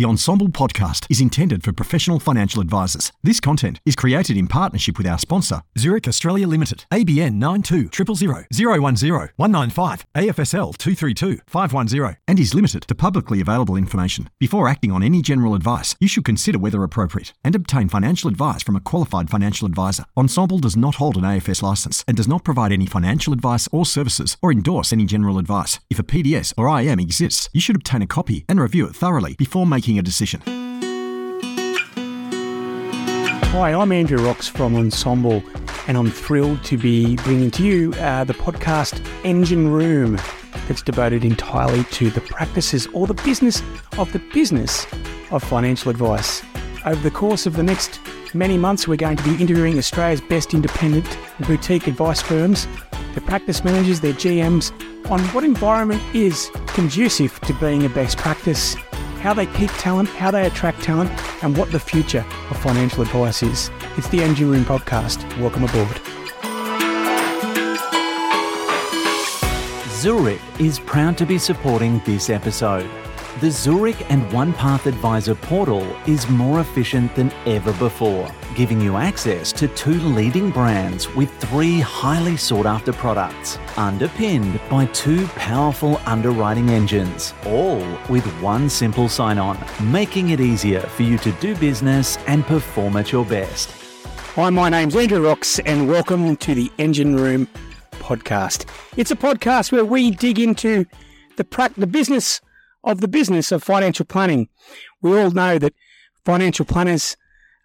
The Ensombl podcast is intended for professional financial advisors. This content is created in partnership with our sponsor, Zurich Australia Limited, ABN 92 000 010 195 AFSL 232 510, and is limited to publicly available information. Before acting on any general advice, you should consider whether appropriate and obtain financial advice from a qualified financial advisor. Ensombl does not hold an AFS license and does not provide any financial advice or services or endorse any general advice. If a PDS or IM exists, you should obtain a copy and review it thoroughly before making a decision. Hi, I'm Andrew Rocks from Ensombl, and I'm thrilled to be bringing to you uh, the podcast Engine Room that's devoted entirely to the practices or the business of the business of financial advice. Over the course of the next many months, we're going to be interviewing Australia's best independent boutique advice firms, their practice managers, their GMs, on what environment is conducive to being a best practice how they keep talent, how they attract talent, and what the future of financial advice is. It's the Engine Room podcast. Welcome aboard. Zurich is proud to be supporting this episode. The Zurich and OnePath Advisor portal is more efficient than ever before, giving you access to two leading brands with three highly sought after products, underpinned by two powerful underwriting engines, all with one simple sign on, making it easier for you to do business and perform at your best. Hi, my name's Andrew Rocks, and welcome to the Engine Room podcast. It's a podcast where we dig into the, pra- the business of the business of financial planning. We all know that financial planners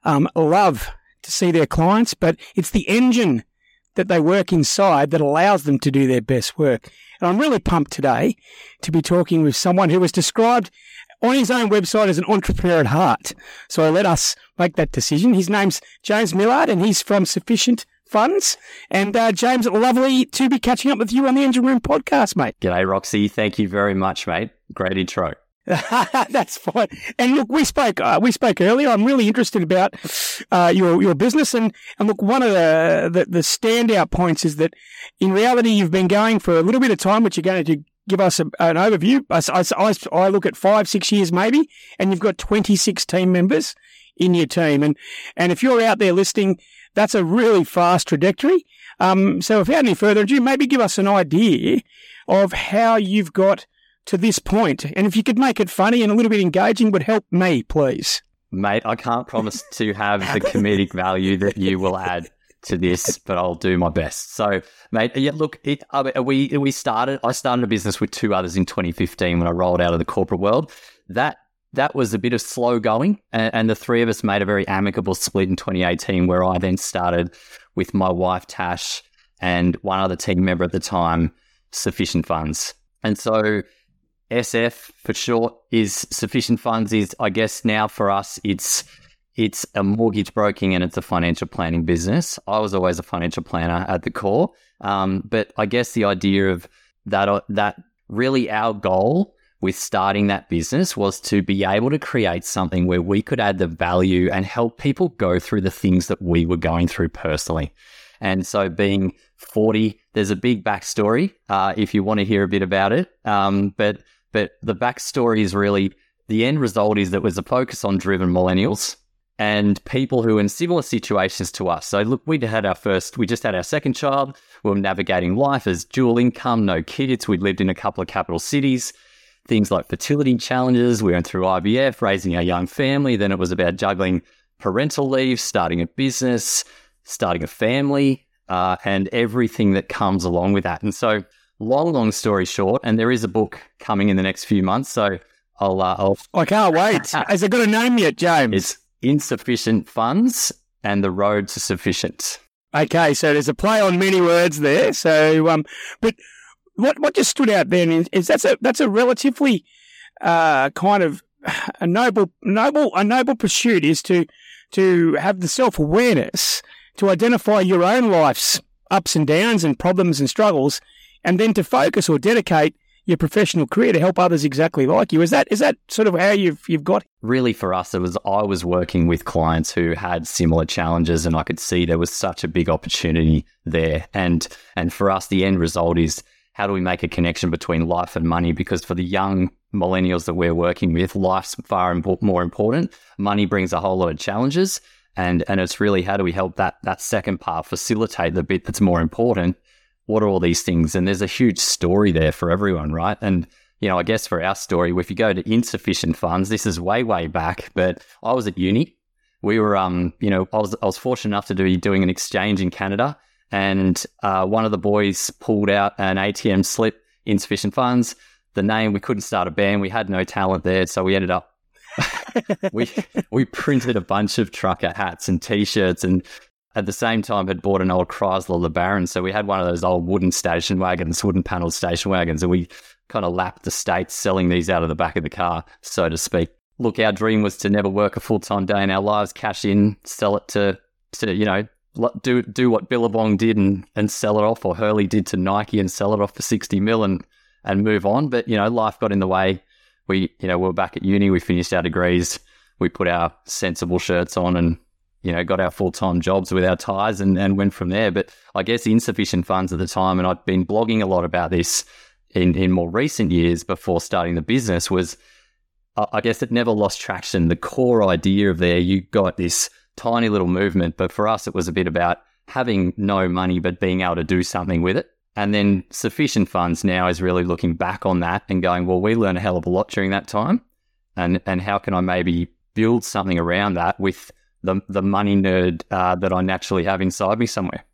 um, love to see their clients, but it's the engine that they work inside that allows them to do their best work. And I'm really pumped today to be talking with someone who was described on his own website as an entrepreneur at heart. So let us make that decision. His name's James Millard and he's from Sufficient Funds. And uh, James, lovely to be catching up with you on the Engine Room podcast, mate. G'day, Roxy. Thank you very much, mate. Great intro. That's fine. And look, we spoke uh, we spoke earlier. I'm really interested about uh, your your business, and and look, one of the, the, the standout points is that in reality you've been going for a little bit of time, which you're going to give us a, an overview. I, I, I look at five six years maybe, and you've got 26 team members in your team, and and if you're out there listening, that's a really fast trajectory. Um, so without any further ado, maybe give us an idea of how you've got to this point. And if you could make it funny and a little bit engaging, would help me, please. Mate, I can't promise to have the comedic value that you will add to this, but I'll do my best. So, mate, yeah, look, it, uh, we we started. I started a business with two others in 2015 when I rolled out of the corporate world. That that was a bit of slow going, and, and the three of us made a very amicable split in 2018, where I then started with my wife Tash and one other team member at the time, Sufficient Funds, and so SF for short is sufficient funds is I guess now for us it's it's a mortgage broking and it's a financial planning business. I was always a financial planner at the core, um, but I guess the idea of that uh, that really our goal with starting that business was to be able to create something where we could add the value and help people go through the things that we were going through personally. And so, being 40, there's a big backstory uh, if you want to hear a bit about it. Um, but but the backstory is really the end result is that was a focus on driven millennials and people who are in similar situations to us. So look, we had our first, we just had our second child. We were navigating life as dual income, no kids. We'd lived in a couple of capital cities. Things like fertility challenges. We went through IVF, raising our young family. Then it was about juggling parental leave, starting a business, starting a family, uh, and everything that comes along with that. And so long, long story short, and there is a book coming in the next few months. So I'll, uh, I'll I can't wait. Has it got a name yet, James? It's Insufficient Funds and the Road to Sufficient. Okay, so there's a play on many words there. So, um, but what what just stood out then is, is that's a that's a relatively uh, kind of a noble noble a noble pursuit is to to have the self awareness to identify your own life's ups and downs and problems and struggles and then to focus or dedicate your professional career to help others exactly like you. Is that is that sort of how you've you've got? Really, for us, it was I was working with clients who had similar challenges, and I could see there was such a big opportunity there. And and for us, the end result is how do we make a connection between life and money? Because for the young millennials that we're working with, life's far more important. Money brings a whole lot of challenges, and and it's really how do we help that that second part facilitate the bit that's more important. What are all these things? And there's a huge story there for everyone, right? And you know, I guess for our story, if you go to insufficient funds, this is way way back. But I was at uni. We were, um, you know, I was I was fortunate enough to be doing an exchange in Canada, and uh, one of the boys pulled out an ATM slip, insufficient funds the name. We couldn't start a band. We had no talent there, so we ended up we we printed a bunch of trucker hats and t-shirts, and at the same time had bought an old Chrysler LeBaron. So we had one of those old wooden station wagons, wooden panelled station wagons, and we kind of lapped the states selling these out of the back of the car, so to speak. Look, our dream was to never work a full time day in our lives, cash in, sell it to to you know do do what Billabong did and, and sell it off, or Hurley did to Nike and sell it off for sixty mil and and move on. But, you know, life got in the way. We, you know, we are back at uni, we finished our degrees, we put our sensible shirts on and, you know, got our full time jobs with our ties and, and went from there. But I guess insufficient funds at the time, and I'd been blogging a lot about this in, in more recent years before starting the business, was I guess it never lost traction. The core idea of there, you got this tiny little movement, but for us, it was a bit about having no money, but being able to do something with it. And then sufficient funds now is really looking back on that and going, well, we learned a hell of a lot during that time. And, and how can I maybe build something around that with the, the money nerd uh, that I naturally have inside me somewhere?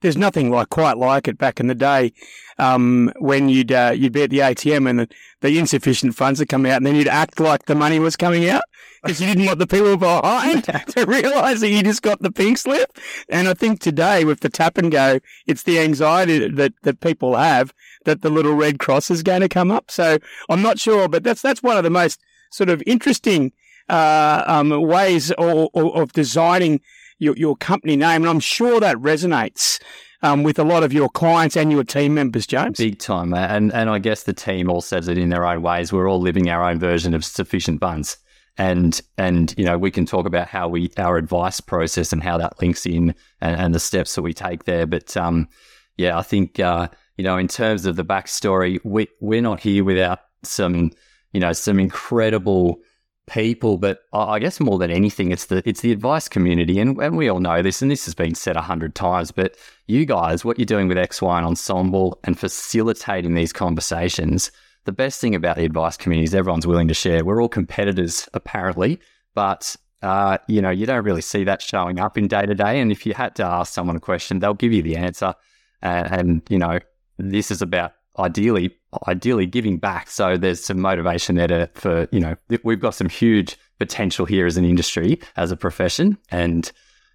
there's nothing like quite like it back in the day um, when you'd uh, you'd be at the ATM and the, the, insufficient funds would come out, and then you'd act like the money was coming out because you didn't want the people behind to realise that you just got the pink slip. And I think today with the tap and go, it's the anxiety that that people have that the little red cross is going to come up. So I'm not sure, but that's that's one of the most sort of interesting uh, um, ways or, or, of designing your, your company name. And I'm sure that resonates um, with a lot of your clients and your team members, James. Big time. And, and I guess the team all says it in their own ways. We're all living our own version of sufficient funds. And, and, you know, we can talk about how we, our advice process and how that links in and, and the steps that we take there. But, um, yeah, I think, uh, you know, in terms of the backstory, we, we're not here without some, you know, some incredible people, but I guess more than anything, it's the it's the advice community, and, and we all know this, and this has been said a hundred times. But you guys, what you're doing with XY and Ensombl and facilitating these conversations, the best thing about the advice community is everyone's willing to share. We're all competitors, apparently, but uh, you know you don't really see that showing up in day to day. And if you had to ask someone a question, they'll give you the answer, and, and you know this is about ideally ideally giving back. So there's some motivation there to, for, you know, we've got some huge potential here as an industry, as a profession, and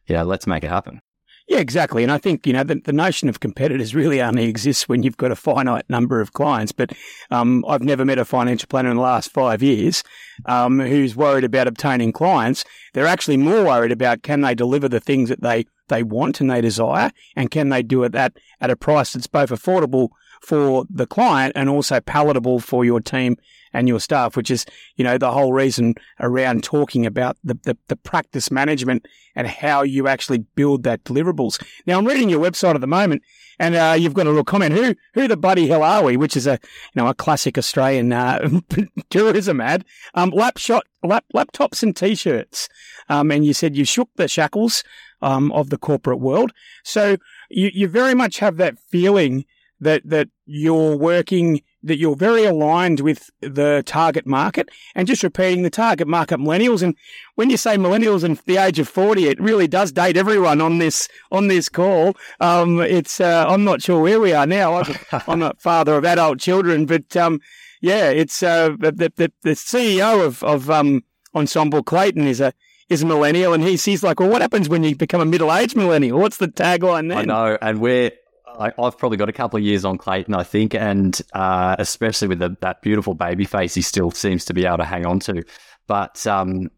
yeah, let's make it happen. Yeah, exactly. And I think, you know, the, the notion of competitors really only exists when you've got a finite number of clients. But um, I've never met a financial planner in the last five years um, who's worried about obtaining clients. They're actually more worried about can they deliver the things that they, they want and they desire, and can they do it at, at a price that's both affordable for the client and also palatable for your team and your staff, which is, you know, the whole reason around talking about the, the, the, practice management and how you actually build that deliverables. Now, I'm reading your website at the moment and uh, you've got a little comment. Who who the bloody hell are we? Which is a you know a classic Australian uh, tourism ad. Um, lap shot, lap, laptops and t-shirts. Um, and you said you shook the shackles um, of the corporate world. So you, you very much have that feeling that that you're working that you're very aligned with the target market and just repeating the target market millennials. And when you say millennials and the age of 40 it really does date everyone on this on this call. Um, it's uh, I'm not sure where we are now. I'm a father of adult children but um, yeah it's uh, the, the, the CEO of, of um, Ensombl Clayton is a is a millennial and he's, he's like well what happens when you become a middle-aged millennial? What's the tagline then? I know and we're I, have probably got a couple of years on Clayton, I think, and uh, especially with the, that beautiful baby face, he still seems to be able to hang on to. But um,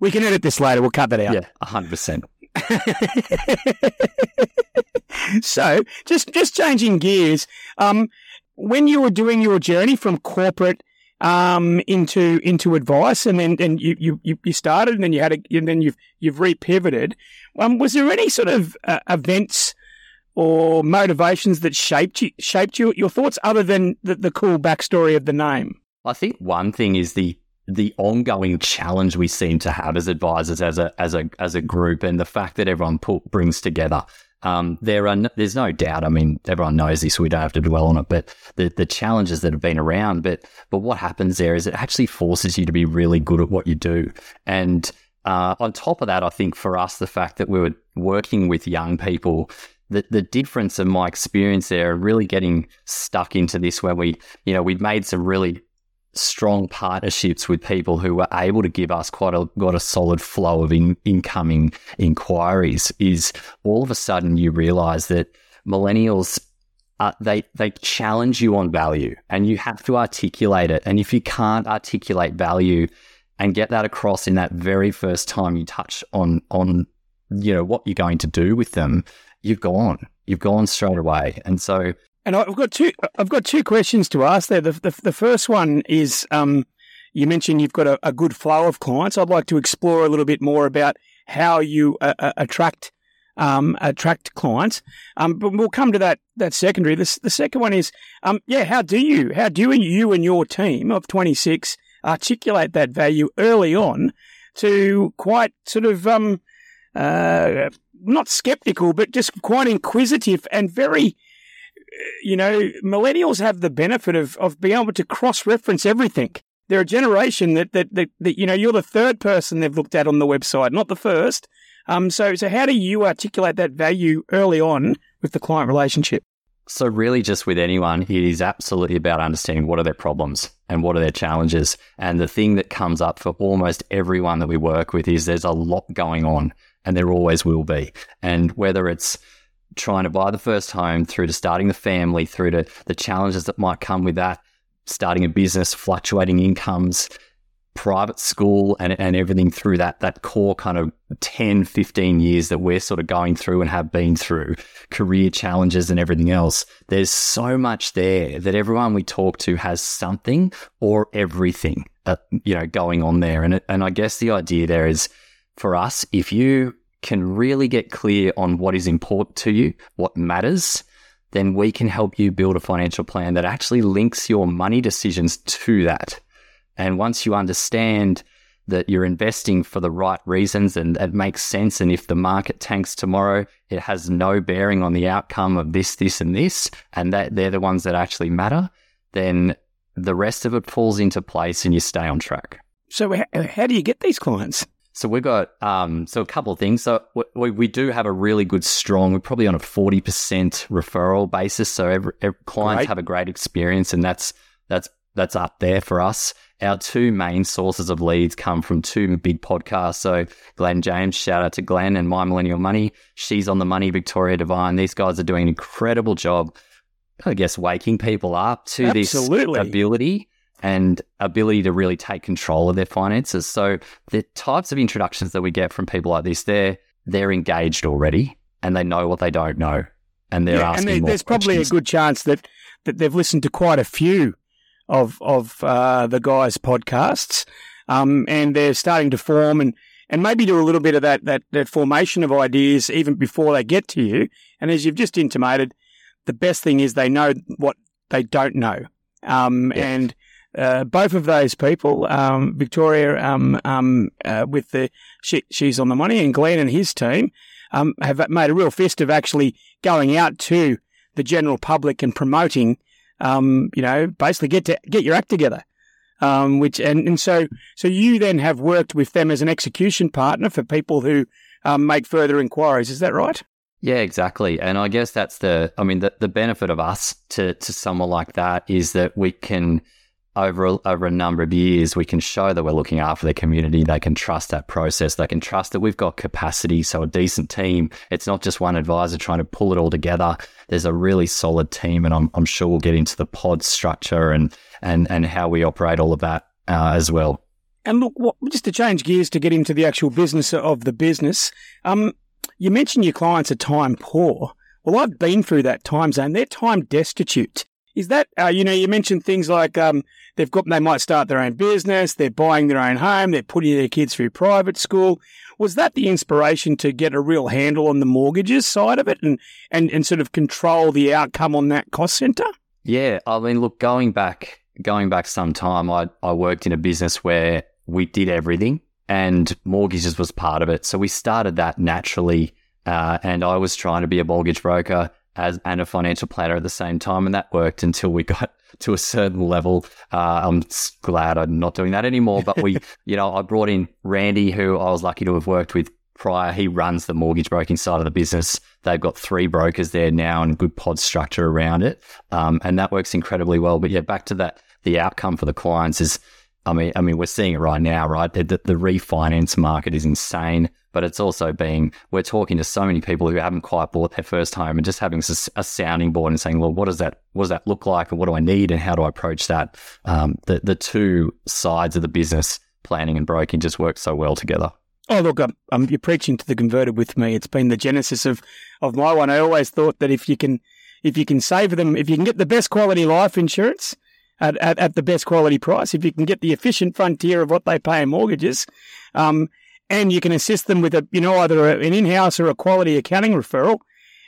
we can edit this later. We'll cut that out. Yeah, hundred percent. so, just just changing gears. Um, when you were doing your journey from corporate um, into into advice, and then and you, you you started, and then you had a, and then you've you've repivoted. Um, was there any sort of uh, events? Or motivations that shaped you, shaped you, your thoughts other than the, the cool backstory of the name? I think one thing is the the ongoing challenge we seem to have as advisors as a as a as a group and the fact that everyone put, brings together um, there are no, there's no doubt. I mean, everyone knows this, so we don't have to dwell on it. But the the challenges that have been around, but but what happens there is it actually forces you to be really good at what you do. And uh, on top of that, I think for us, the fact that we were working with young people, the the difference in my experience there, really getting stuck into this where we, you know, we'd made some really strong partnerships with people who were able to give us quite a got a solid flow of in, incoming inquiries is all of a sudden you realize that millennials uh, they they challenge you on value and you have to articulate it. And if you can't articulate value and get that across in that very first time you touch on on you know what you're going to do with them you've gone you've gone straight away and so and I've got two. I've got two questions to ask there. The the, the first one is, um, you mentioned you've got a, a, good flow of clients. I'd like to explore a little bit more about how you uh, uh, attract um, attract clients. Um, but we'll come to that that secondary. The, the second one is, um, yeah, how do you how do you and your team of twenty six articulate that value early on to quite sort of um, uh, not skeptical, but just quite inquisitive and very you know, millennials have the benefit of, of being able to cross reference everything. They're a generation that, that, that, that, you know, you're the third person they've looked at on the website, not the first. Um, so, so how do you articulate that value early on with the client relationship? So, really, just with anyone, it is absolutely about understanding what are their problems and what are their challenges. And the thing that comes up for almost everyone that we work with is there's a lot going on, and there always will be. And whether it's trying to buy the first home through to starting the family, through to the challenges that might come with that, starting a business, fluctuating incomes, private school and, and everything through that that core kind of 10 15 years that we're sort of going through and have been through career challenges and everything else there's so much there that everyone we talk to has something or everything uh, you know going on there and and I guess the idea there is for us if you can really get clear on what is important to you, what matters, then we can help you build a financial plan that actually links your money decisions to that. And once you understand that you're investing for the right reasons and it makes sense, and if the market tanks tomorrow, it has no bearing on the outcome of this, this, and this, and that they're the ones that actually matter, then the rest of it falls into place and you stay on track. So, how do you get these clients? So we've got um, so a couple of things. So we, we do have a really good, strong. We're probably on a forty percent referral basis. So every, every clients great. have a great experience, and that's that's that's up there for us. Our two main sources of leads come from two big podcasts. So Glen James, shout out to Glen and My Millennial Money. She's on the Money, Victoria Devine. These guys are doing an incredible job. I guess waking people up to Absolutely. this ability and ability to really take control of their finances. So the types of introductions that we get from people like this, they're they're engaged already and they know what they don't know, and they're yeah, asking. And there's questions. probably a good chance that that they've listened to quite a few of of uh, the guys' podcasts, um, and they're starting to form and. And maybe do a little bit of that, that, that formation of ideas even before they get to you. And as you've just intimated, the best thing is they know what they don't know. Um, yeah. And uh, both of those people, um, Victoria, um, um, uh, with the she, she's on the money, and Glen and his team, um, have made a real fist of actually going out to the general public and promoting. Um, you know, basically get to get your act together. Um, which and, and so so you then have worked with them as an execution partner for people who make further inquiries. Is that right? Yeah, exactly. And I guess that's the, I mean, the, the benefit of us to, to someone like that is that we can over a, over a number of years, we can show that we're looking after the community. They can trust that process. They can trust that we've got capacity. So a decent team. It's not just one advisor trying to pull it all together. There's a really solid team, and I'm, I'm sure we'll get into the pod structure and and and how we operate all of that uh, as well. And look, what, just to change gears to get into the actual business of the business, um, you mentioned your clients are time poor. Well, I've been through that time zone. They're time destitute. Is that, uh, you know, you mentioned things like um, they've got, they might start their own business, they're buying their own home, they're putting their kids through private school. Was that the inspiration to get a real handle on the mortgages side of it and, and, and sort of control the outcome on that cost center? Yeah. I mean, look, going back, going back some time, I, I worked in a business where we did everything and mortgages was part of it. So we started that naturally. Uh, and I was trying to be a mortgage broker as and a financial planner at the same time, and that worked until we got to a certain level. Uh, I'm glad I'm not doing that anymore. But we, you know, I brought in Randy, who I was lucky to have worked with prior. He runs the mortgage broking side of the business. They've got three brokers there now and good pod structure around it, um, and that works incredibly well. But yeah, back to that, the outcome for the clients is I mean, I mean, we're seeing it right now, right? The, the, refinance market is insane, but it's also being, we're talking to so many people who haven't quite bought their first home and just having a sounding board and saying, well, what does that, what does that look like? And what do I need? And how do I approach that? Um, the, the two sides of the business, planning and broking, just work so well together. Oh, look, um, um, you're preaching to the converted with me. It's been the genesis of, of my one. I always thought that if you can, if you can save them, if you can get the best quality life insurance, at, at, at the best quality price. If you can get the efficient frontier of what they pay in mortgages, um, and you can assist them with a, you know, either an in-house or a quality accounting referral,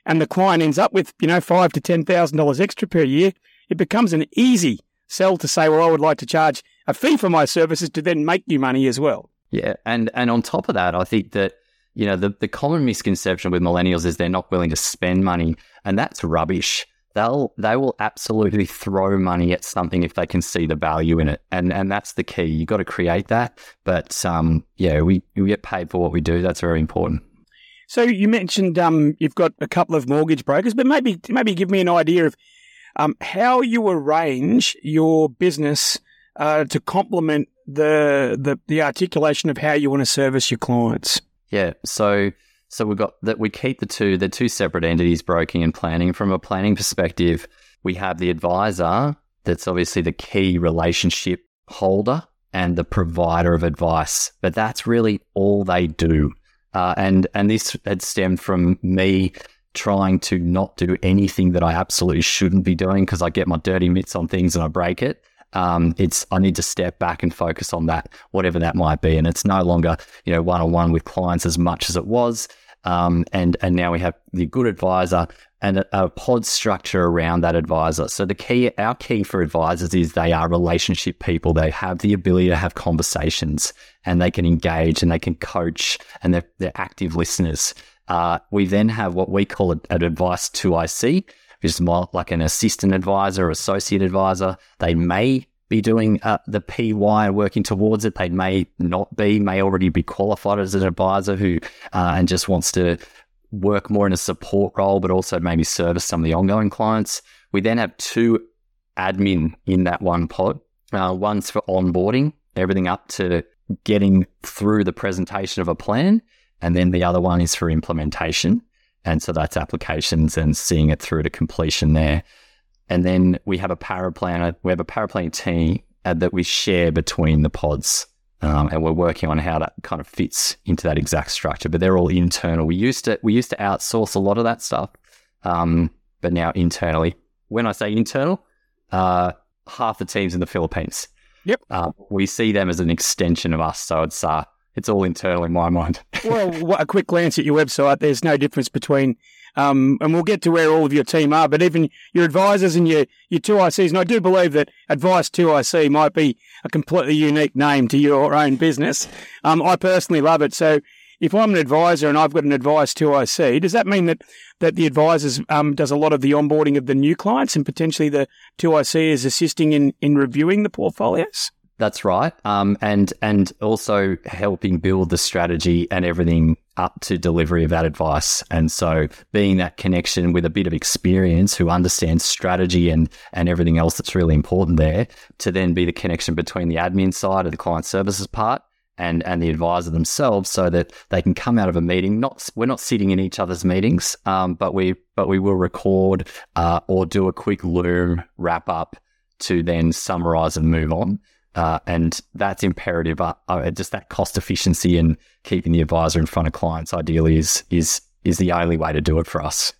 and the client ends up with, you know, five to ten thousand dollars extra per year, it becomes an easy sell to say, well, I would like to charge a fee for my services to then make you money as well. Yeah, and and on top of that, I think that you know the the common misconception with millennials is they're not willing to spend money, and that's rubbish they'll they will absolutely throw money at something if they can see the value in it, and and that's the key. You got to create that, but um, yeah, we we get paid for what we do. That's very important. So you mentioned um, you've got a couple of mortgage brokers, but maybe maybe give me an idea of um, how you arrange your business uh, to complement the, the the articulation of how you want to service your clients. Yeah, so so we've got that we keep the two, they're two separate entities, broking and planning. From a planning perspective, we have the advisor that's obviously the key relationship holder and the provider of advice. But that's really all they do. Uh, and and this had stemmed from me trying to not do anything that I absolutely shouldn't be doing because I get my dirty mitts on things and I break it. Um, it's I need to step back and focus on that, whatever that might be. And it's no longer you know one on one with clients as much as it was. Um, and and now we have the good advisor and a, a, pod structure around that advisor. So the key, our key for advisors is they are relationship people. They have the ability to have conversations and they can engage and they can coach and they're, they're active listeners. Uh, we then have what we call an advice 2IC, is more like an assistant advisor, or associate advisor. They may be doing uh, the PY and working towards it. They may not be, may already be qualified as an advisor who uh, and just wants to work more in a support role, but also maybe service some of the ongoing clients. We then have two admin in that one pod. Uh, one's for onboarding, everything up to getting through the presentation of a plan. And then the other one is for implementation. And so that's applications and seeing it through to completion there. And then we have a paraplanner, we have a paraplanning team uh, that we share between the pods. Um, and we're working on how that kind of fits into that exact structure. But they're all internal. We used to we used to outsource a lot of that stuff, um, but now internally. When I say internal, uh, half the teams in the Philippines. Yep. Uh, we see them as an extension of us. So it's uh, it's all internal in my mind. well, a quick glance at your website. There's no difference between um, and we'll get to where all of your team are, but even your advisors and your, your 2ICs, and I do believe that Advice 2IC might be a completely unique name to your own business. Um, I personally love it. So if I'm an advisor and I've got an Advice 2IC, does that mean that, that the advisors um, does a lot of the onboarding of the new clients and potentially the 2IC is assisting in, in reviewing the portfolios? That's right. Um, and and also helping build the strategy and everything up to delivery of that advice. And so being that connection with a bit of experience who understands strategy and and everything else that's really important there to then be the connection between the admin side of the client services part and and the advisor themselves so that they can come out of a meeting not we're not sitting in each other's meetings um, but we but we will record uh, or do a quick loom wrap up to then summarize and move on uh, and that's imperative. Uh, uh, just that cost efficiency and keeping the advisor in front of clients ideally is is is the only way to do it for us.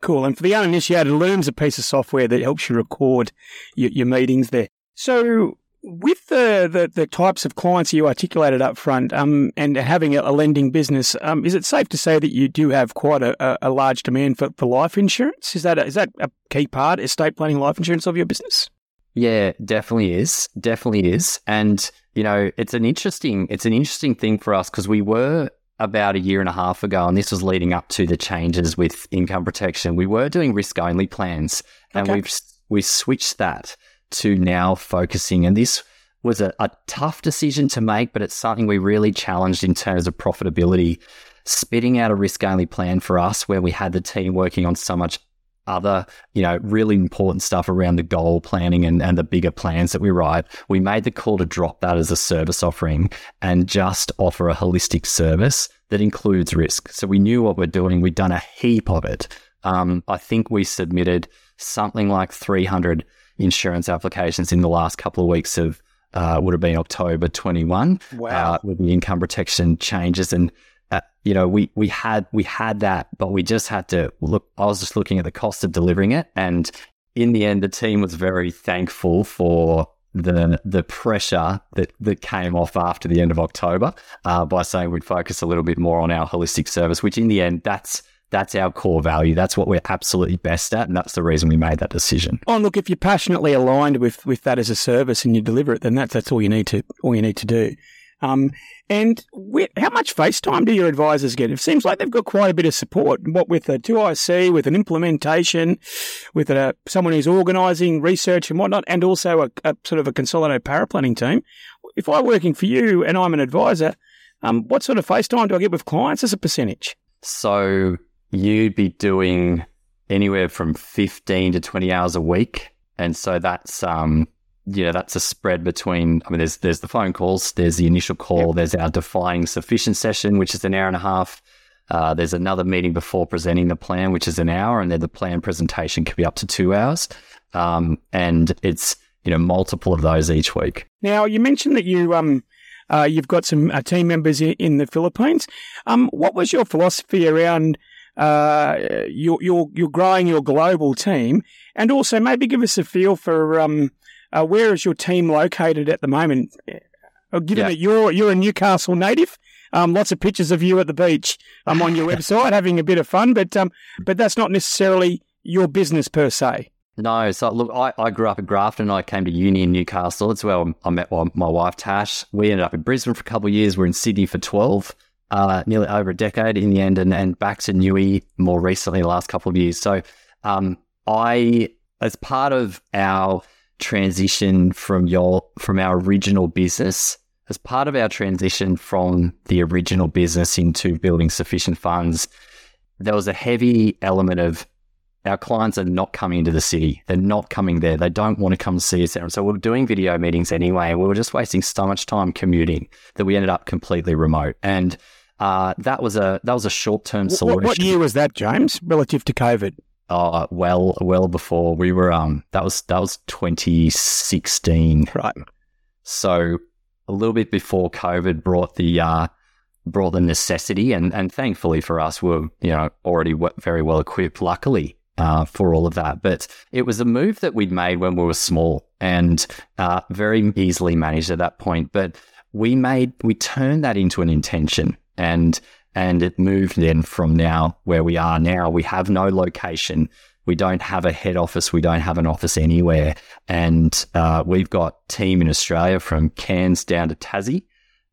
Cool. And for the uninitiated, Loom's a piece of software that helps you record your, your meetings there. So with the, the, the, types of clients you articulated up front um, and having a, lending business, um, is it safe to say that you do have quite a, a large demand for, for life insurance? Is that a, is that a key part, estate planning life insurance of your business? Yeah, definitely is. Definitely is. And, you know, it's an interesting it's an interesting thing for us because we were about a year and a half ago, and this was leading up to the changes with income protection. We were doing risk only plans, and Okay. we've we switched that to now focusing. And this was a, a tough decision to make, but it's something we really challenged in terms of profitability. Spitting out a risk only plan for us, where we had the team working on so much other, you know, really important stuff around the goal planning and, and the bigger plans that we write, we made the call to drop that as a service offering and just offer a holistic service that includes risk. So we knew what we're doing. We'd done a heap of it. Um, I think we submitted something like 300 insurance applications in the last couple of weeks of uh, would have been October 21 Wow. uh, with the income protection changes and uh, you know we we had we had that but we just had to look I was just looking at the cost of delivering it. And in the end the team was very thankful for the the pressure that that came off after the end of October uh, by saying we'd focus a little bit more on our holistic service which in the end that's that's our core value. That's what we're absolutely best at. And that's the reason we made that decision. Oh, and look, if you're passionately aligned with, with that as a service and you deliver it, then that's that's all you need to all you need to do. Um, and how much face time do your advisors get? It seems like they've got quite a bit of support. What with a 2IC, with an implementation, with a, someone who's organising research and whatnot, and also a, a sort of a consolidated paraplanning team. If I'm working for you and I'm an advisor, um, what sort of face time do I get with clients as a percentage? So you'd be doing anywhere from 15 to 20 hours a week. And so that's, um, you know, that's a spread between, I mean, there's, there's the phone calls, there's the initial call, there's our defining sufficient session, which is an hour and a half. Uh, there's another meeting before presenting the plan, which is an hour, and then the plan presentation can be up to two hours. Um, and it's, you know, multiple of those each week. Now, you mentioned that you um, uh, you've got some uh, team members in the Philippines. Um, what was your philosophy around uh, your your your growing your global team, and also maybe give us a feel for um, uh, where is your team located at the moment? Uh, given Yeah. that you're you're a Newcastle native. Um, lots of pictures of you at the beach um, on your website having a bit of fun, but um, but that's not necessarily your business per se. No, so look, I, I grew up in Grafton. And I came to uni in Newcastle. It's where I met my, my wife Tash. We ended up in Brisbane for a couple of years. We're in Sydney for twelve, uh, nearly over a decade in the end, and, and back to Newey more recently, the last couple of years. So, um, I, as part of our transition from your from our original business, as part of our transition from the original business into building sufficient funds, there was a heavy element of our clients are not coming into the city. They're not coming there. They don't want to come see us there. And so we we're doing video meetings anyway, and we were just wasting so much time commuting that we ended up completely remote. And uh, that was a that was a short term solution. What year was that, James, relative to COVID? Oh, well, well before we were. Um, that was that was 2016. Right. So a little bit before COVID brought the uh, brought the necessity, and and thankfully for us, we we're you know already w- very well equipped. Luckily. Uh, for all of that, but it was a move that we'd made when we were small and uh, very easily managed at that point. But we made we turned that into an intention, and and it moved then from now where we are now. We have no location. We don't have a head office. We don't have an office anywhere. And uh, we've got team in Australia from Cairns down to Tassie.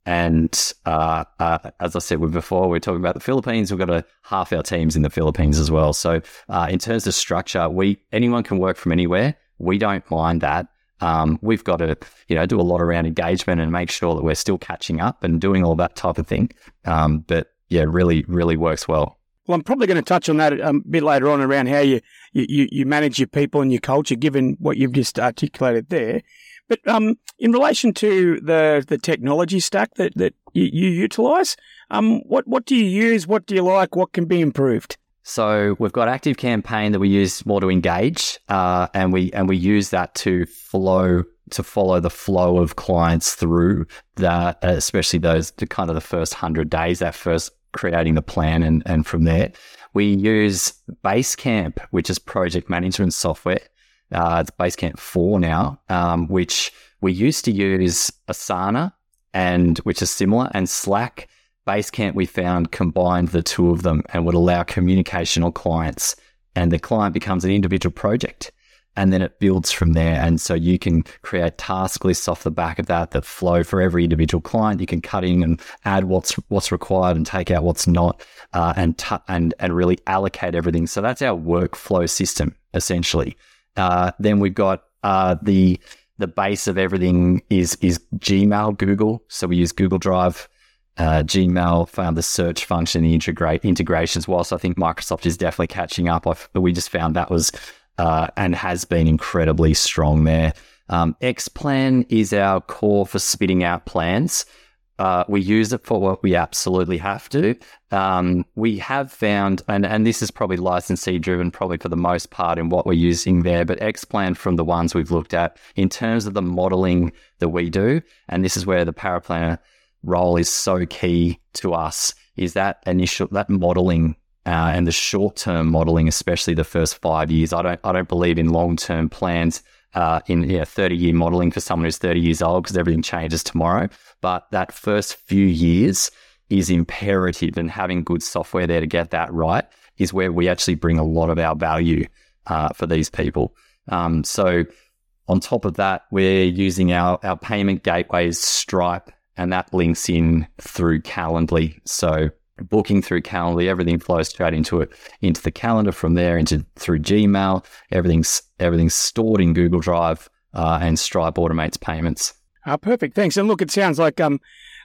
And uh, uh, as I said before, we're talking about the Philippines. We've got a half our teams in the Philippines as well. So uh, in terms of structure, we anyone can work from anywhere. We don't mind that. Um, we've got to, you know, do a lot around engagement and make sure that we're still catching up and doing all that type of thing. Um, but yeah, really, really works well. Well, I'm probably going to touch on that um, a bit later on around how you, you, you manage your people and your culture, given what you've just articulated there. But um, in relation to the the technology stack that, that you, you utilise, um, what what do you use? What do you like? What can be improved? So we've got ActiveCampaign that we use more to engage, uh, and we and we use that to flow to follow the flow of clients through that, especially those the kind of the first hundred days, that first creating the plan, and and from there we use Basecamp, which is project management software. Uh, it's Basecamp four now, um, which we used to use Asana, and which is similar, and Slack. Basecamp, we found combined the two of them and would allow communication on clients, and the client becomes an individual project. And then it builds from there. And so you can create task lists off the back of that that flow for every individual client. You can cut in and add what's what's required and take out what's not, uh, and t- and and really allocate everything. So that's our workflow system essentially. Uh, then we've got uh, the the base of everything is is Gmail, Google. So we use Google Drive. Uh, Gmail found the search function, the integrate integrations. Whilst I think Microsoft is definitely catching up, I've, we just found that was uh, and has been incredibly strong there. Um, Xplan is our core for spitting out plans. Uh, we use it for what we absolutely have to. Um, we have found, and, and this is probably licensee driven, probably for the most part in what we're using there, but Xplan from the ones we've looked at in terms of the modeling that we do, and this is where the paraplanner role is so key to us, is that initial, that modeling uh, and the short term modeling, especially the first five years. I don't I don't believe in long term plans. Uh, in yeah, 30 year modeling for someone who's 30 years old because everything changes tomorrow. But that first few years is imperative, and having good software there to get that right is where we actually bring a lot of our value uh, for these people. Um, so, on top of that, we're using our, our payment gateways, Stripe, and that links in through Calendly. So, booking through Calendly, everything flows straight into it, into the calendar from there, into through Gmail. Everything's everything's stored in Google Drive, uh, and Stripe automates payments. Ah, perfect. Thanks. And look, it sounds like um,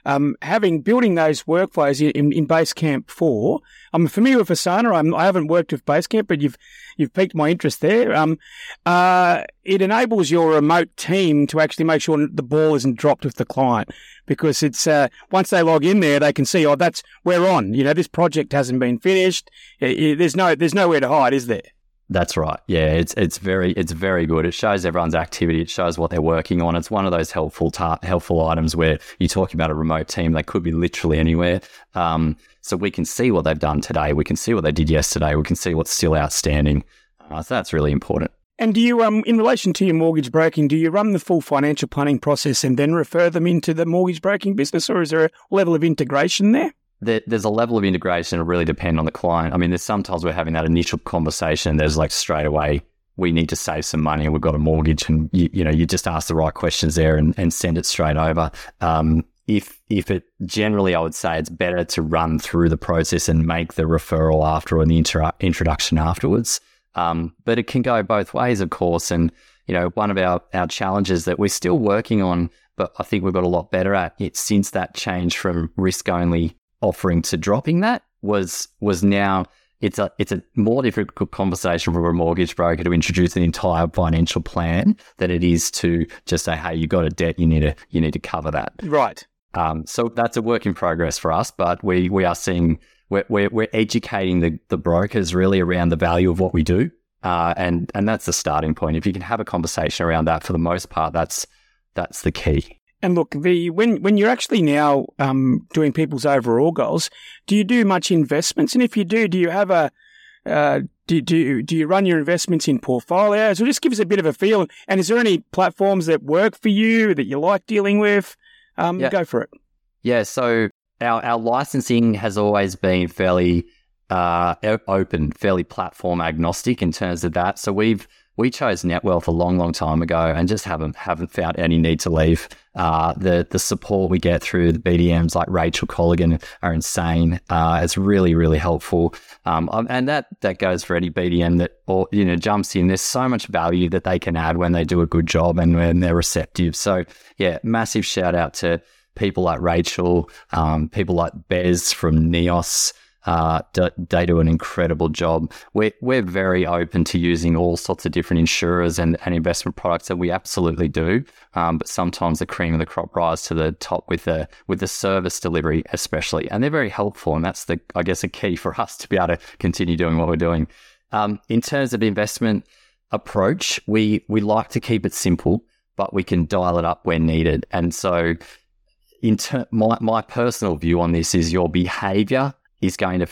um, having building those workflows in, in Basecamp four. I'm familiar with Asana. I'm, I have not worked with Basecamp, but you've you've piqued my interest there. Um, uh, it enables your remote team to actually make sure the ball isn't dropped with the client because it's uh, once they log in there, they can see, oh, that's we're on. You know, this project hasn't been finished. There's no there's nowhere to hide, is there? That's right. Yeah, it's it's very it's very good. It shows everyone's activity. It shows what they're working on. It's one of those helpful ta- helpful items where you're talking about a remote team. They could be literally anywhere. Um, so we can see what they've done today. We can see what they did yesterday. We can see what's still outstanding. Uh, so that's really important. And do you, um, in relation to your mortgage broking, do you run the full financial planning process and then refer them into the mortgage broking business, or is there a level of integration there? there's a level of integration. It really depend on the client. I mean, there's sometimes we're having that initial conversation. There's like straight away, we need to save some money and we've got a mortgage and you, you know, you just ask the right questions there and, and send it straight over. Um, if, if it generally, I would say it's better to run through the process and make the referral after or the inter- introduction afterwards. Um, but it can go both ways, of course. And, you know, one of our, our challenges that we're still working on, but I think we've got a lot better at it since that change from risk only offering to dropping that was was now it's a it's a more difficult conversation for a mortgage broker to introduce an entire financial plan than it is to just say, hey, you got a debt, you need to you need to cover that. Right. Um, so that's a work in progress for us, but we we are seeing we're we're, we're educating the the brokers really around the value of what we do, uh, and and that's the starting point. If you can have a conversation around that, for the most part, that's that's the key. And look, the when when you're actually now um, doing people's overall goals, do you do much investments? And if you do, do you have a uh, do, do, do you run your investments in portfolios? Or just give us a bit of a feel. And is there any platforms that work for you that you like dealing with? Um, yeah. Go for it. Yeah. So our, our licensing has always been fairly uh, open, fairly platform agnostic in terms of that. So we've we chose Netwealth a long, long time ago and just haven't haven't found any need to leave. Uh, the the support we get through the BDMs like Rachel Colligan are insane. Uh, it's really, really helpful. Um, um, and that that goes for any BDM that or you know jumps in. There's so much value that they can add when they do a good job and when they're receptive. So yeah, massive shout out to people like Rachel, um, people like Bez from Neos. Uh, they do an incredible job. We're, we're very open to using all sorts of different insurers and, and investment products that we absolutely do. Um, but sometimes the cream of the crop rise to the top with the with the service delivery, especially, and they're very helpful. And that's the I guess a key for us to be able to continue doing what we're doing. Um, in terms of investment approach, we we like to keep it simple, but we can dial it up when needed. And so, in ter- my my personal view on this is your behavior is going to,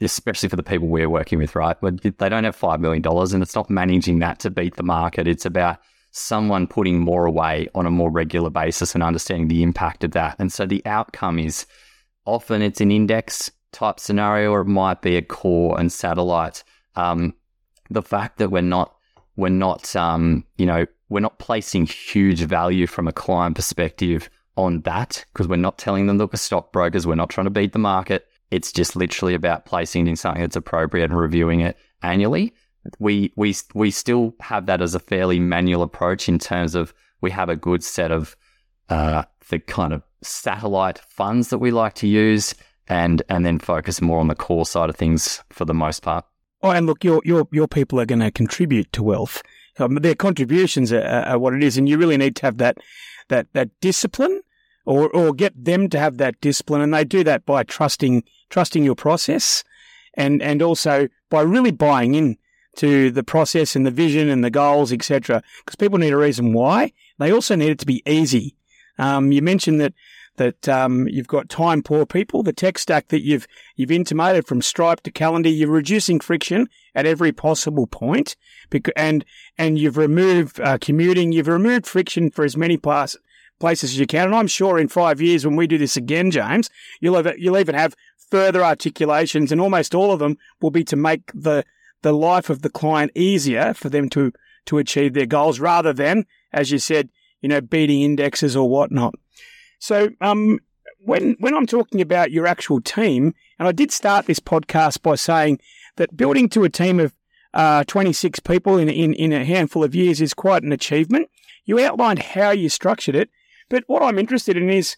especially for the people we're working with, right? They don't have $5 million and it's not managing that to beat the market. It's about someone putting more away on a more regular basis and understanding the impact of that. And so the outcome is often it's an index type scenario or it might be a core and satellite. Um, the fact that we're not we're not, um, you know, we're not placing huge value from a client perspective on that because we're not telling them, look, as stockbrokers, we're not trying to beat the market. It's just literally about placing in something that's appropriate and reviewing it annually. We we we still have that as a fairly manual approach in terms of we have a good set of uh, the kind of satellite funds that we like to use, and and then focus more on the core side of things for the most part. Oh, and look, your your your people are going to contribute to wealth. Um, their contributions are, are, what it is, and you really need to have that that that discipline, or or get them to have that discipline, and they do that by trusting trusting your process, and and also by really buying in to the process and the vision and the goals, etc. Because people need a reason why. They also need it to be easy. Um, you mentioned that that um, you've got time poor people. The tech stack that you've you've intimated from Stripe to Calendar, you're reducing friction at every possible point, and and you've removed uh, commuting. You've removed friction for as many places as you can. And I'm sure in five years when we do this again, James, you'll have, you'll even have further articulations, and almost all of them will be to make the the life of the client easier for them to to achieve their goals, rather than, as you said, you know, beating indexes or whatnot. So, um, when when I'm talking about your actual team, and I did start this podcast by saying that building to a team of uh, 26 people in, in in a handful of years is quite an achievement. You outlined how you structured it, but what I'm interested in is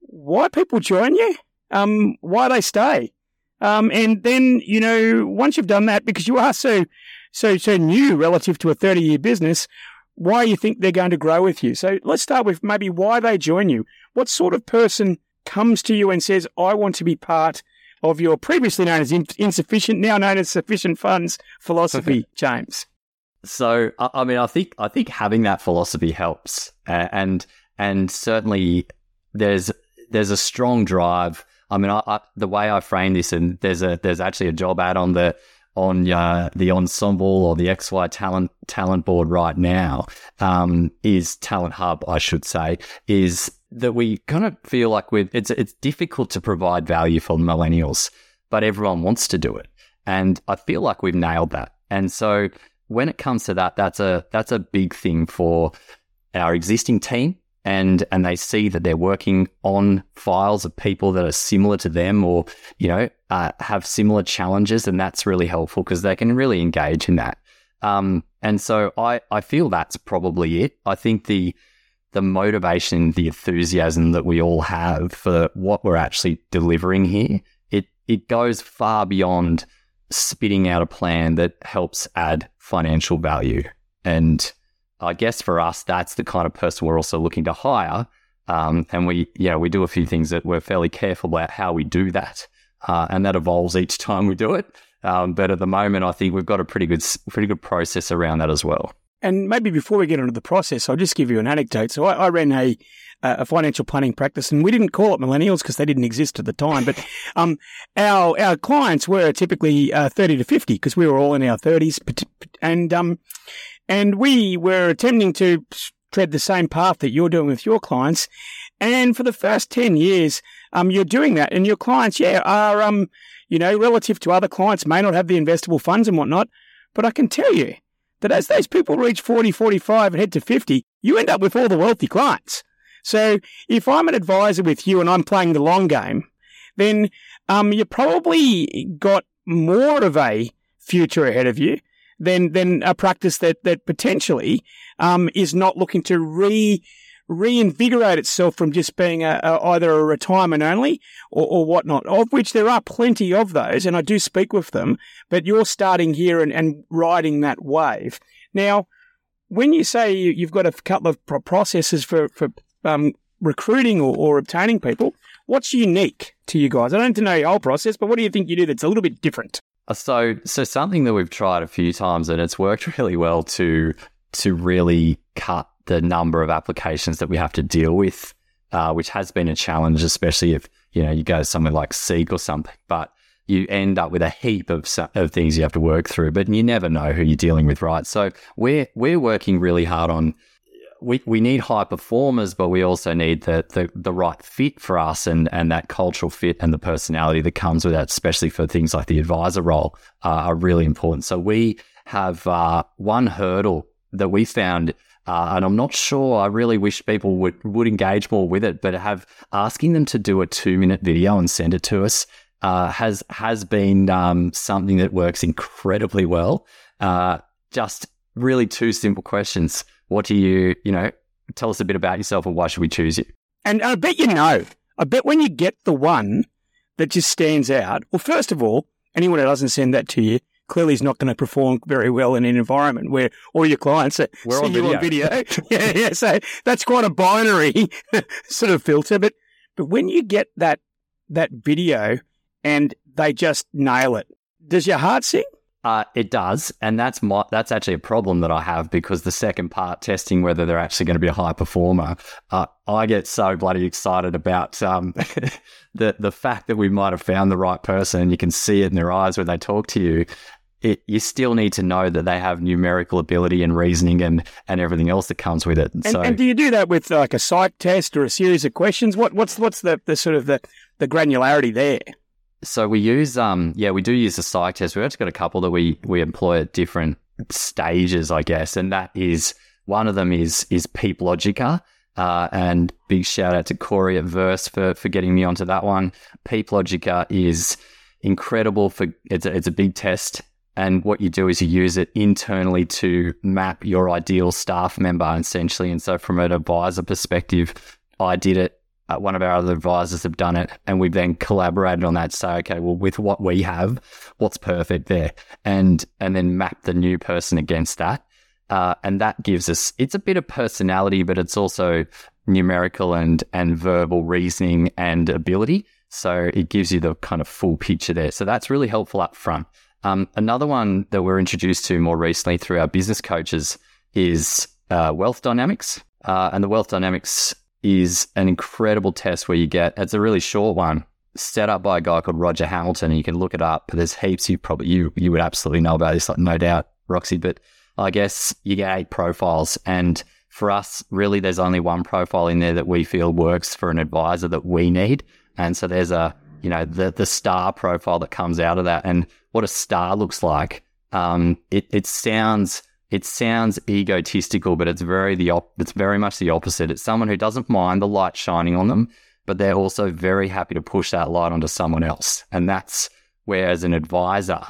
why people join you, um, why they stay, um, and then you know once you've done that, because you are so so so new relative to a 30 year business, why you think they're going to grow with you. So let's start with maybe why they join you. What sort of person comes to you and says, I want to be part of your previously known as insufficient, now known as sufficient funds philosophy, James? So, I mean, I think I think having that philosophy helps, uh, and and certainly there's there's a strong drive. I mean, I, I, the way I frame this, and there's a there's actually a job ad on the on uh, the Ensombl or the XY talent talent board right now um, is Talent Hub, I should say, is that we kind of feel like we it's it's difficult to provide value for millennials, but everyone wants to do it, and I feel like we've nailed that. And so when it comes to that, that's a that's a big thing for our existing team and and they see that they're working on files of people that are similar to them or you know uh, have similar challenges and that's really helpful because they can really engage in that. Um, and so I, I feel that's probably it. I think the the motivation the enthusiasm that we all have for what we're actually delivering here it it goes far beyond spitting out a plan that helps add financial value. And I guess for us, that's the kind of person we're also looking to hire. Um, and we, yeah, we do a few things that we're fairly careful about how we do that, uh, and that evolves each time we do it. Um, but at the moment, I think we've got a pretty good, pretty good process around that as well. And maybe before we get into the process, I'll just give you an anecdote. So I, I ran a a financial planning practice, and we didn't call it millennials because they didn't exist at the time. But um, our our clients were typically uh, thirty to fifty because we were all in our thirties, and um, and we were attempting to tread the same path that you're doing with your clients. And for the first 10 years, um, you're doing that. And your clients, yeah, are, um, you know, relative to other clients, may not have the investable funds and whatnot. But I can tell you that as those people reach 40, 45 and head to 50, you end up with all the wealthy clients. So if I'm an advisor with you and I'm playing the long game, then um, you probably got more of a future ahead of you than than a practice that that potentially um, is not looking to re reinvigorate itself from just being a, a, either a retirement only or, or whatnot, of which there are plenty of those, and I do speak with them, but you're starting here and, and riding that wave. Now, when you say you've got a couple of processes for, for um, recruiting or, or obtaining people, what's unique to you guys? I don't know your whole process, but what do you think you do that's a little bit different? Uh, so, so something that we've tried a few times and it's worked really well to to really cut the number of applications that we have to deal with, uh, which has been a challenge, especially if you know you go somewhere like Seek or something. But you end up with a heap of of things you have to work through, but you never know who you're dealing with, right? So we're we're working really hard on we, we need high performers, but we also need the, the, the right fit for us and, and that cultural fit and the personality that comes with that, especially for things like the advisor role, uh, are really important. So we have uh, one hurdle that we found uh, and I'm not sure. I really wish people would would engage more with it, but have asking them to do a two minute video and send it to us uh, has has been um, something that works incredibly well. Uh, just really two simple questions. What do you you know? Tell us a bit about yourself and why should we choose you? And I bet you know. I bet when you get the one that just stands out. Well, first of all, anyone who doesn't send that to you clearly is not going to perform very well in an environment where all your clients are, We're see on you video. on video. yeah, yeah. So that's quite a binary sort of filter. But but when you get that that video and they just nail it, does your heart sing? Uh, it does, and that's my that's actually a problem that I have because the second part, testing whether they're actually going to be a high performer, uh, I get so bloody excited about um, the the fact that we might have found the right person, you can see it in their eyes when they talk to you. It, you still need to know that they have numerical ability and reasoning and, and everything else that comes with it. And, so, and do you do that with like a psych test or a series of questions? What what's what's the, the sort of the, the granularity there? So we use, um, yeah, we do use the psych test. We've actually got a couple that we we employ at different stages, I guess, and that is one of them is is Peoplogica. Uh, and big shout out to Corey at Verse for for getting me onto that one. Peoplogica is incredible for it's a, it's a big test. And what you do is you use it internally to map your ideal staff member, essentially. And so, from an advisor perspective, I did it uh, one of our other advisors have done it, and we've then collaborated on that. Say, okay, well, with what we have, what's perfect there, and and then map the new person against that, uh, and that gives us it's a bit of personality, but it's also numerical and and verbal reasoning and ability. So it gives you the kind of full picture there. So that's really helpful up front. Um, another one that we're introduced to more recently through our business coaches is uh, Wealth Dynamics, uh, and the Wealth Dynamics is an incredible test where you get it's a really short one set up by a guy called Roger Hamilton. And you can look it up. There's heaps you probably you you would absolutely know about this like, no doubt Roxy but I guess you get eight profiles. And for us really there's only one profile in there that we feel works for an advisor that we need. And so there's a you know the the star profile that comes out of that. And what a star looks like um it it sounds it sounds egotistical, but it's very the op- it's very much the opposite. It's someone who doesn't mind the light shining on them, but they're also very happy to push that light onto someone else. And that's where, as an advisor,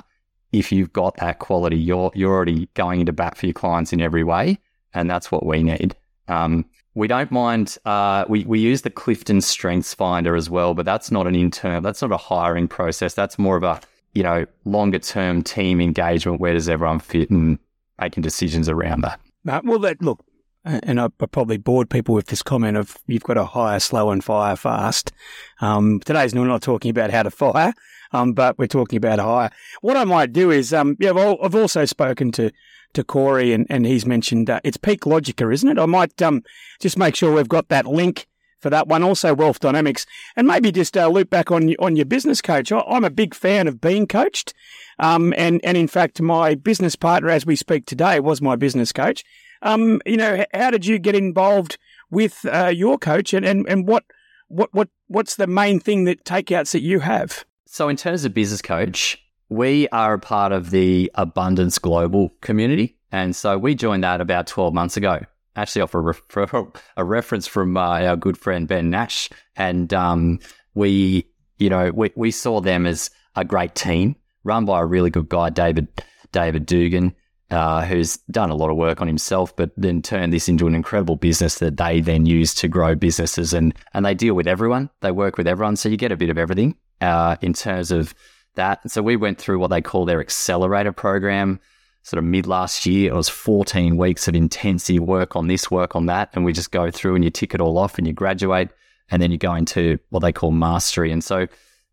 if you've got that quality, you're you're already going into bat for your clients in every way, and that's what we need. Um, we don't mind. Uh, we we use the Clifton Strengths Finder as well, but that's not an intern. That's not a hiring process. That's more of a you know longer term team engagement. Where does everyone fit and making decisions around that. Uh, well, that look, and I, I probably bored people with this comment of you've got to hire slow and fire fast. Um, today's we're not talking about how to fire, um, but we're talking about hire. What I might do is, um, yeah, I've also spoken to to Corey, and, and he's mentioned uh, it's Peoplogica, isn't it? I might um, just make sure we've got that link for that one. Also, Wealth Dynamics, and maybe just uh, loop back on on your business coach. I, I'm a big fan of being coached. Um, and, and in fact, my business partner, as we speak today, was my business coach. Um, you know, how did you get involved with uh, your coach, and, and, and what what what what's the main thing that takeouts that you have? So, in terms of business coach, we are a part of the Abundance Global community, and so we joined that about twelve months ago. Actually, off a, re- a reference from uh, our good friend Ben Nash, and um, we, you know, we, we saw them as a great team run by a really good guy, David David Dugan, uh, who's done a lot of work on himself, but then turned this into an incredible business that they then use to grow businesses and and they deal with everyone. They work with everyone, so you get a bit of everything uh, in terms of that. So we went through what they call their accelerator program. Sort of mid last year, it was 14 weeks of intensive work on this, work on that, and we just go through and you tick it all off and you graduate, and then you go into what they call mastery. And so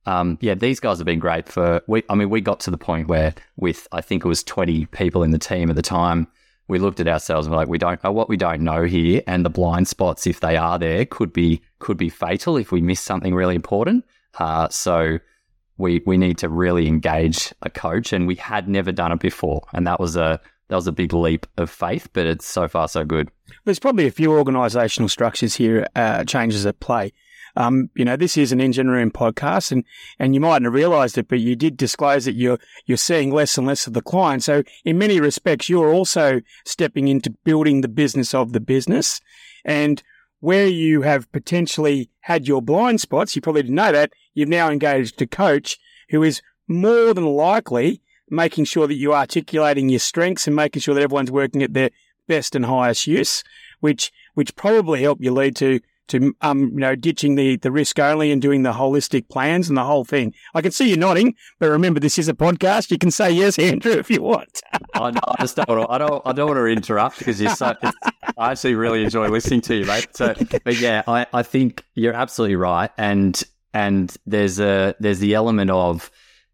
um, yeah, these guys have been great for. We, I mean, we got to the point where, with I think it was twenty people in the team at the time, we looked at ourselves and we're like, we don't know what we don't know here, and the blind spots, if they are there, could be could be fatal if we miss something really important. Uh, so we we need to really engage a coach, and we had never done it before, and that was a that was a big leap of faith, but it's so far so good. There's probably a few organisational structures here, uh, changes at play. Um, you know, this is an engine room podcast and, and you mightn't have realized it, but you did disclose that you're, you're seeing less and less of the client. So in many respects, you're also stepping into building the business of the business and where you have potentially had your blind spots. You probably didn't know that you've now engaged a coach who is more than likely making sure that you're articulating your strengths and making sure that everyone's working at their best and highest use, which which probably help you lead to to um you know ditching the the risk only and doing the holistic plans and the whole thing. I can see you nodding, but remember this is a podcast. You can say yes, Andrew, if you want. I, know, I just don't want to, I don't I don't want to interrupt because you're so. I actually really enjoy listening to you, mate. So, but yeah, I I think you're absolutely right, and and there's a there's the element of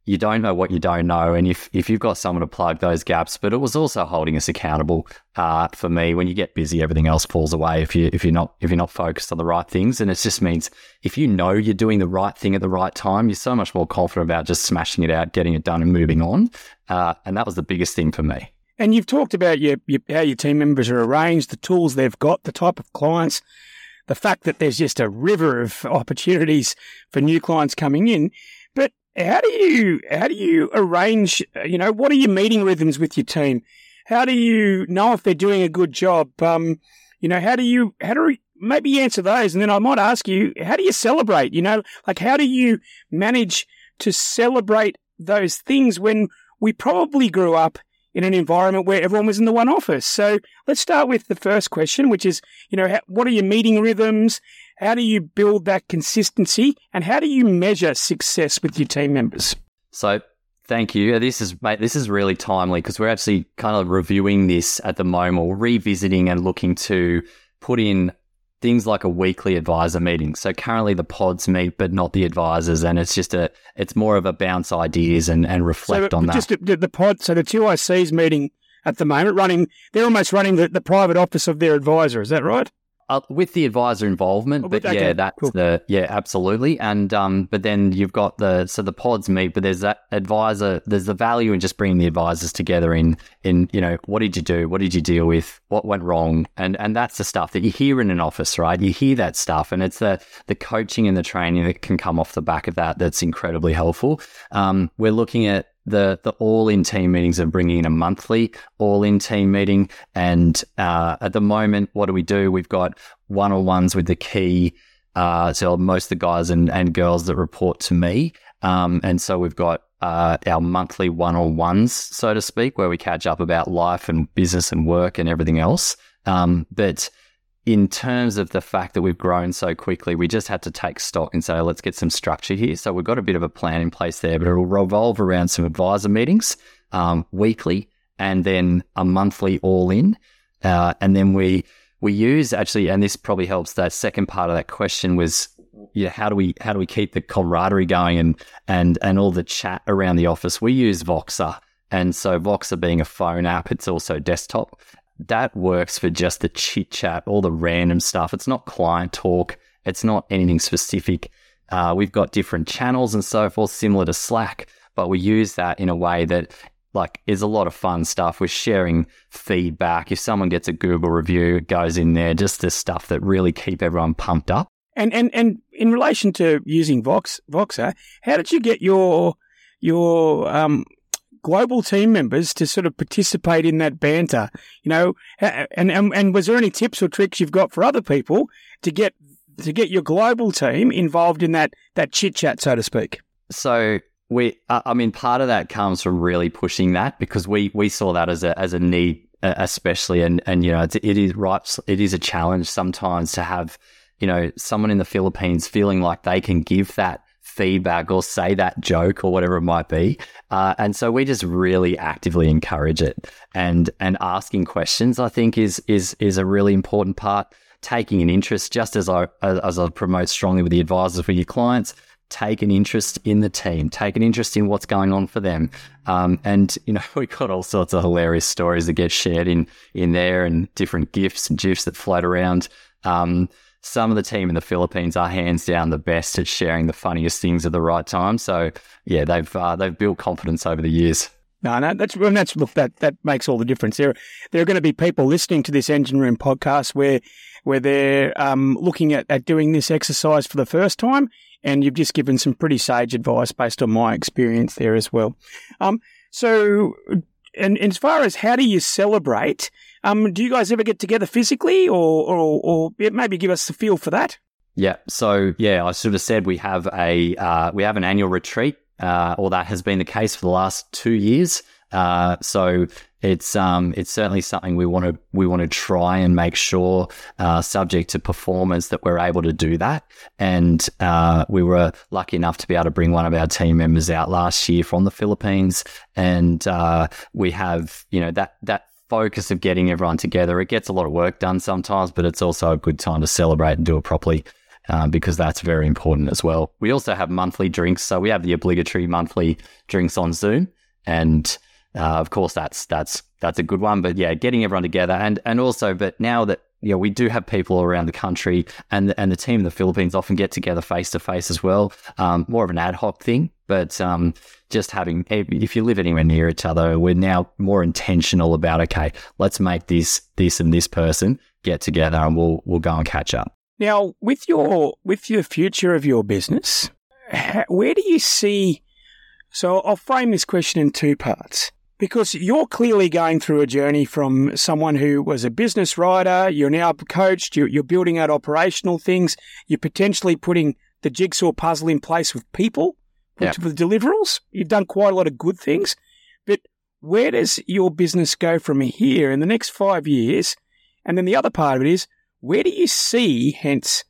you don't know what you don't know. And if, if you've got someone to plug those gaps, but it was also holding us accountable uh, for me. When you get busy, everything else falls away if you if you're not if you're not focused on the right things. And it just means if you know you're doing the right thing at the right time, you're so much more confident about just smashing it out, getting it done, and moving on. Uh, and that was the biggest thing for me. And you've talked about your, your how your team members are arranged, the tools they've got, the type of clients, the fact that there's just a river of opportunities for new clients coming in. But how do you how do you arrange? You know, what are your meeting rhythms with your team? How do you know if they're doing a good job? Um, you know, how do you how do you, maybe answer those, and then I might ask you, how do you celebrate? You know, like how do you manage to celebrate those things when we probably grew up in an environment where everyone was in the one office. So let's start with the first question, which is, you know, what are your meeting rhythms? How do you build that consistency and how do you measure success with your team members? So Thank you. This is mate. This is really timely because we're actually kind of reviewing this at the moment, or revisiting and looking to put in things like a weekly advisor meeting. So currently the pods meet, but not the advisors, and it's just a it's more of a bounce ideas and and reflect so on that. Just the, the pod. So the two ICs meeting at the moment, running they're almost running the, the private office of their advisor. Is that right? Uh, with the advisor involvement, oh, but okay, yeah, that's cool. the yeah, absolutely. And um, but then you've got the so the pods meet, but there's that advisor. There's the value in just bringing the advisors together in in you know what did you do, what did you deal with, what went wrong, and and that's the stuff that you hear in an office, right? You hear that stuff, and it's the the coaching and the training that can come off the back of that that's incredibly helpful. Um, we're looking at the the all in team meetings are bringing in a monthly all in team meeting, and uh, at the moment, what do we do? We've got one on ones with the key. Uh, so most of the guys and, and girls that report to me, um, and so we've got uh, our monthly one on ones, so to speak, where we catch up about life and business and work and everything else. Um, but in terms of the fact that we've grown so quickly, we just had to take stock and say, let's get some structure here. So we've got a bit of a plan in place there, but it'll revolve around some advisor meetings um, weekly and then a monthly all in. Uh, and then we we use actually, and this probably helps. That second part of that question was, yeah, how do we how do we keep the camaraderie going and and and all the chat around the office? We use Voxer. And so Voxer being a phone app, it's also desktop that works for just the chit chat, all the random stuff. It's not client talk, it's not anything specific. Uh, we've got different channels and so forth, similar to Slack, but we use that in a way that like is a lot of fun stuff. We're sharing feedback. If someone gets a Google review, it goes in there. Just the stuff that really keep everyone pumped up. And and and in relation to using Vox Voxer, how did you get your your um, global team members to sort of participate in that banter? You know, and, and, and was there any tips or tricks you've got for other people to get to get your global team involved in that that chit chat, so to speak? So we, I mean, part of that comes from really pushing that because we we saw that as a as a need, especially, and and you know, it is right, it is a challenge sometimes to have you know someone in the Philippines feeling like they can give that feedback or say that joke or whatever it might be. Uh, and so we just really actively encourage it and and asking questions. I think is is is a really important part. Taking an interest, just as I as I promote strongly with the advisors for your clients, take an interest in the team, take an interest in what's going on for them. Um, and you know, we've got all sorts of hilarious stories that get shared in in there, and different gifts and gifs that float around. Um, some of the team in the Philippines are hands down the best at sharing the funniest things at the right time. So yeah, they've uh, they've built confidence over the years. No, no, that's that's look that that makes all the difference. There, there are going to be people listening to this engine room podcast where where they're um, looking at, at doing this exercise for the first time, and you've just given some pretty sage advice based on my experience there as well. Um, so, and, and as far as how do you celebrate, um, do you guys ever get together physically, or or, or maybe give us the feel for that? Yeah. So yeah, I sort of said we have a uh, we have an annual retreat, uh, or that has been the case for the last two years. Uh, so it's um, it's certainly something we want to we want to try and make sure, uh, subject to performance, that we're able to do that. And uh, we were lucky enough to be able to bring one of our team members out last year from the Philippines, and uh, we have you know that that focus of getting everyone together. It gets a lot of work done sometimes, but it's also a good time to celebrate and do it properly. Uh, because that's very important as well. We also have monthly drinks, so we have the obligatory monthly drinks on Zoom, and uh, of course, that's that's that's a good one. But yeah, getting everyone together, and and also, but now that you know, we do have people around the country, and and the team in the Philippines often get together face to face as well. Um, more of an ad hoc thing, but um, just having if you live anywhere near each other, we're now more intentional about okay, let's make this this and this person get together, and we'll we'll go and catch up. Now, with your with your future of your business, where do you see? So I'll frame this question in two parts because you're clearly going through a journey from someone who was a business writer, you're now coached, you're building out operational things, you're potentially putting the jigsaw puzzle in place with people, with the deliverables. You've done quite a lot of good things, but where does your business go from here in the next five years? And then the other part of it is, where do you see, hence,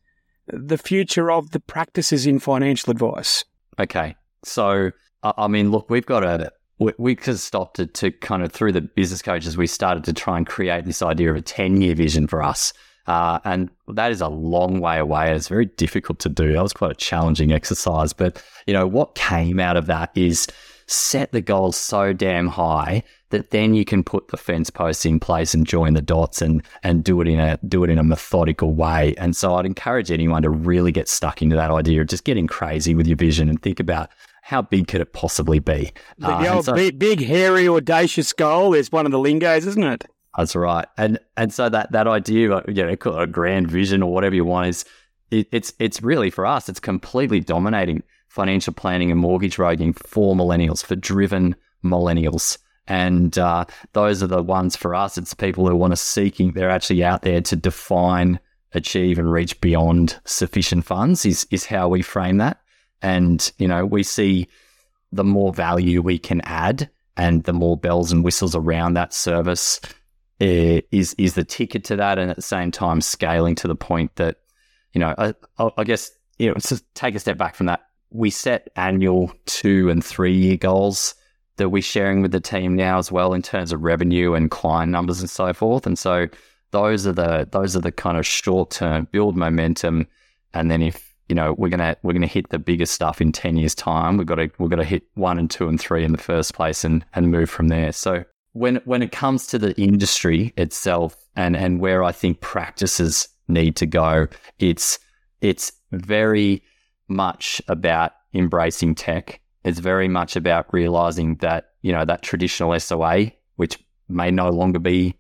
the future of the practices in financial advice? Okay. So, I mean, look, we've got a, we, just stopped it to kind of through the business coaches, we started to try and create this idea of a 10 year vision for us. Uh, and that is a long way away. It's very difficult to do. That was quite a challenging exercise. But, you know, what came out of that is set the goals so damn high that then you can put the fence posts in place and join the dots and and do it in a do it in a methodical way. And so I'd encourage anyone to really get stuck into that idea of just getting crazy with your vision and think about how big could it possibly be? The, uh, old so, big, big, hairy, audacious goal is one of the lingos, isn't it? That's right. And and so that that idea, you know, a grand vision or whatever you want is it, it's it's really for us. It's completely dominating financial planning and mortgage broking for millennials, for driven millennials. And uh, those are the ones for us. It's people who want to seeking. They're actually out there to define, achieve, and reach beyond sufficient funds. Is is how we frame that. And, you know, we see the more value we can add and the more bells and whistles around that service eh, is is the ticket to that. And at the same time, scaling to the point that, you know, I, I guess, you know, to take a step back from that, we set annual two and three year goals that we're sharing with the team now as well in terms of revenue and client numbers and so forth. And so those are the those are the kind of short term build momentum. And then if you know we're gonna we're gonna hit the biggest stuff in ten years time. We've got to we've got to hit one and two and three in the first place and and move from there. So when when it comes to the industry itself and and where I think practices need to go, it's it's very much about embracing tech. It's very much about realizing that you know that traditional SOA, which may no longer be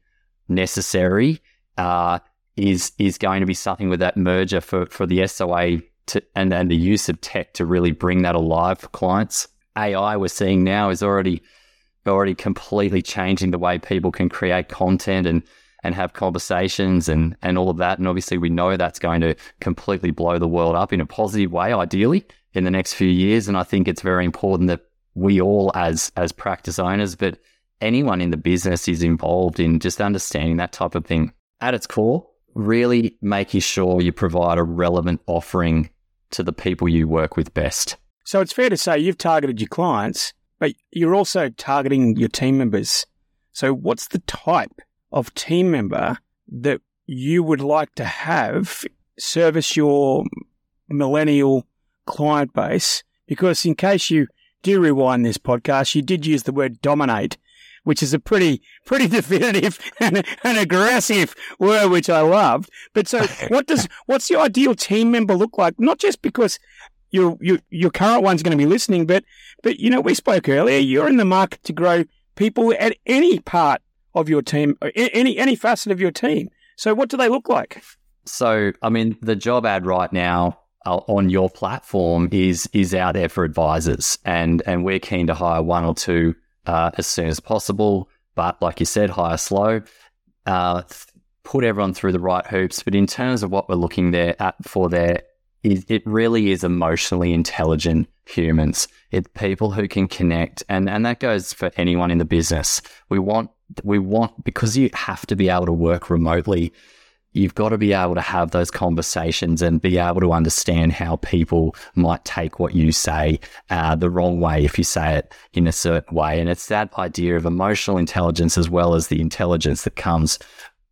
necessary, uh, is is going to be something with that merger for for the SOA to, and, and the use of tech to really bring that alive for clients. AI we're seeing now is already already completely changing the way people can create content and and have conversations and and all of that. And obviously we know that's going to completely blow the world up in a positive way, ideally, in the next few years. And I think it's very important that we all as as practice owners, but anyone in the business is involved in just understanding that type of thing. At its core, really making sure you provide a relevant offering to the people you work with best. So it's fair to say you've targeted your clients, but you're also targeting your team members. So what's the type of team member that you would like to have service your millennial client base? Because in case you do rewind this podcast, you did use the word dominate which is a pretty, pretty definitive and, and aggressive word, which I loved. But so what does, what's the ideal team member look like? Not just because your, your, your current one's going to be listening, but, but, you know, we spoke earlier, you're in the market to grow people at any part of your team, any any facet of your team. So, what do they look like? So, I mean, the job ad right now uh, on your platform is is out there for advisors, and and we're keen to hire one or two uh, as soon as possible. But like you said, hire slow. Uh, put everyone through the right hoops. But in terms of what we're looking there at for there, it, it really is emotionally intelligent humans. It's people who can connect, and and that goes for anyone in the business. We want we want because you have to be able to work remotely. You've got to be able to have those conversations and be able to understand how people might take what you say uh, the wrong way if you say it in a certain way. And it's that idea of emotional intelligence as well as the intelligence that comes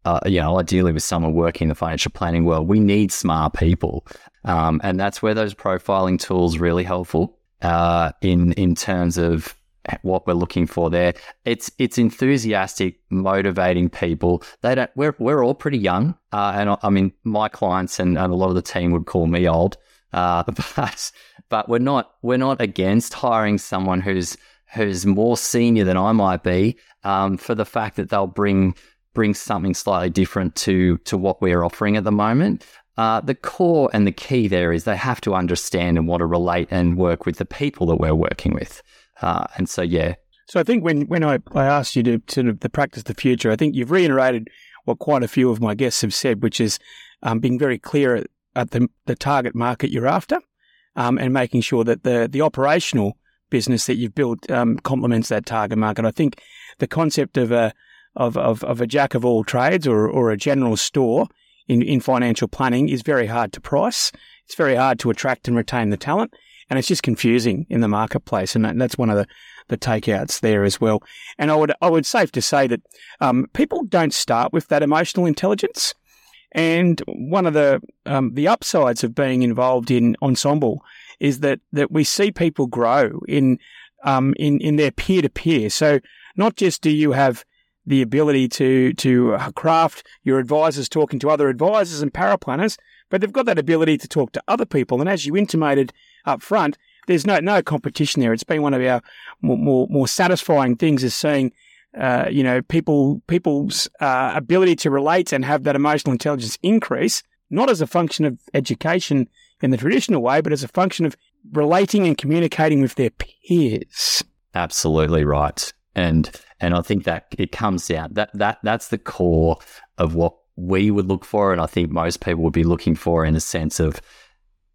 uh, you know, ideally with someone working in the financial planning world, we need smart people. Um, and that's where those profiling tools really helpful uh, in in terms of what we're looking for there. It's it's enthusiastic, motivating people. They don't. We're we're all pretty young, uh, and I, I, mean, my clients and, and, a lot of the team would call me old, uh, but but we're not we're not against hiring someone who's who's more senior than I might be um, for the fact that they'll bring bring something slightly different to to what we're offering at the moment. Uh, the core and the key there is they have to understand and want to relate and work with the people that we're working with. Uh, and so, yeah. So I think when, when I, I asked you to sort of the practice the future, I think you've reiterated what quite a few of my guests have said, which is um, being very clear at, at the, the target market you're after um, and making sure that the, the operational business that you've built um, complements that target market. I think the concept of a, of, of, of a jack of all trades or, or a general store in, in financial planning is very hard to price. It's very hard to attract and retain the talent. And it's just confusing in the marketplace. And that's one of the, the takeouts there as well. And I would, I would safe to say that, um, people don't start with that emotional intelligence. And one of the, um, the upsides of being involved in Ensombl is that, that we see people grow in, um, in, in their peer to peer. So not just do you have the ability to to craft your advisors talking to other advisors and paraplanners, but they've got that ability to talk to other people. And as you intimated up front, there's no no competition there. It's been one of our more more, more satisfying things is seeing. Uh, you know, people people's uh, ability to relate and have that emotional intelligence increase, not as a function of education in the traditional way, but as a function of relating and communicating with their peers. Absolutely right. And and I think that it comes down that that that's the core of what we would look for, and I think most people would be looking for in a sense of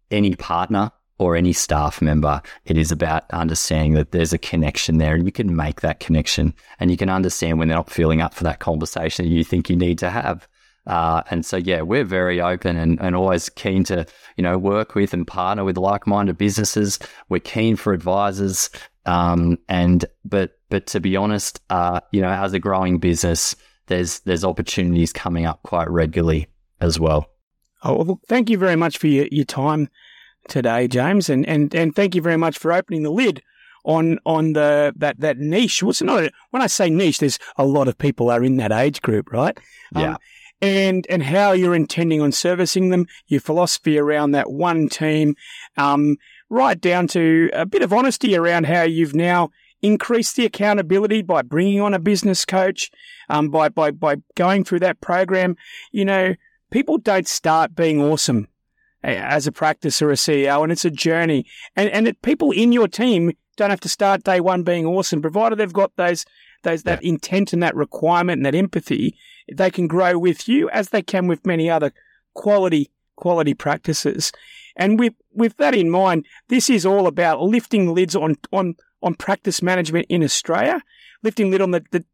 any partner or any staff member. It is about understanding that there's a connection there, and you can make that connection, and you can understand when they're not feeling up for that conversation you think you need to have. Uh, and so, yeah, we're very open and, and always keen to, you know, work with and partner with like-minded businesses. We're keen for advisors. Um, and, but but to be honest, uh, you know, as a growing business, there's there's opportunities coming up quite regularly as well. Oh, well, thank you very much for your, your time today, James, and, and and thank you very much for opening the lid on on the that that niche. Well, not a, when I say niche, there's a lot of people are in that age group, right? Yeah. Um, and and how you're intending on servicing them, your philosophy around that one team, um, right down to a bit of honesty around how you've now increased the accountability by bringing on a business coach, um, by, by, by going through that program. You know, people don't start being awesome as a practice or a CEO, and it's a journey. And, and it, people in your team don't have to start day one being awesome, provided they've got those, those, that yeah. intent and that requirement and that empathy. They can grow with you as they can with many other quality, quality practices. And with, with that in mind, this is all about lifting lids on, on, on practice management in Australia, lifting lid on the, the,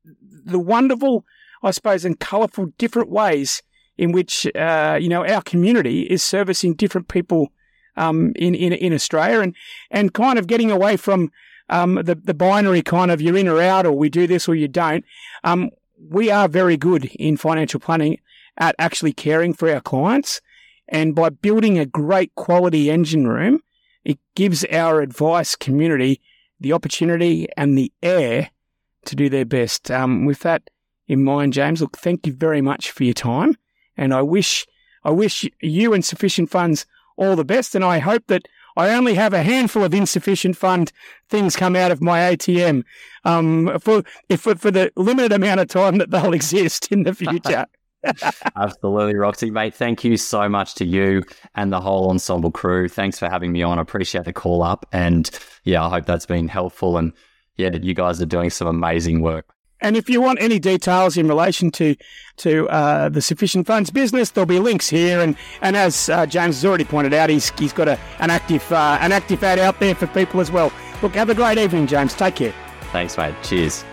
the wonderful, I suppose, and colourful different ways in which, uh, you know, our community is servicing different people um, in, in, in Australia and, and kind of getting away from um, the, the binary kind of you're in or out or we do this or you don't. Um, we are very good in financial planning at actually caring for our clients. And by building a great quality engine room, it gives our advice community the opportunity and the air to do their best. Um, with that in mind, James, look, thank you very much for your time, and I wish I wish you and Sufficient Funds all the best, and I hope that I only have a handful of insufficient fund things come out of my ATM um, for, if, for, the limited amount of time that they'll exist in the future. Absolutely, Roxy, mate. Thank you so much to you and the whole Ensombl crew. Thanks for having me on. I appreciate the call up. And yeah, I hope that's been helpful. And yeah, you guys are doing some amazing work. And if you want any details in relation to to uh, the sufficient funds business, there'll be links here. And and as uh, James has already pointed out, he's he's got a, an active uh, an active ad out there for people as well. Look, have a great evening, James. Take care. Thanks, mate. Cheers.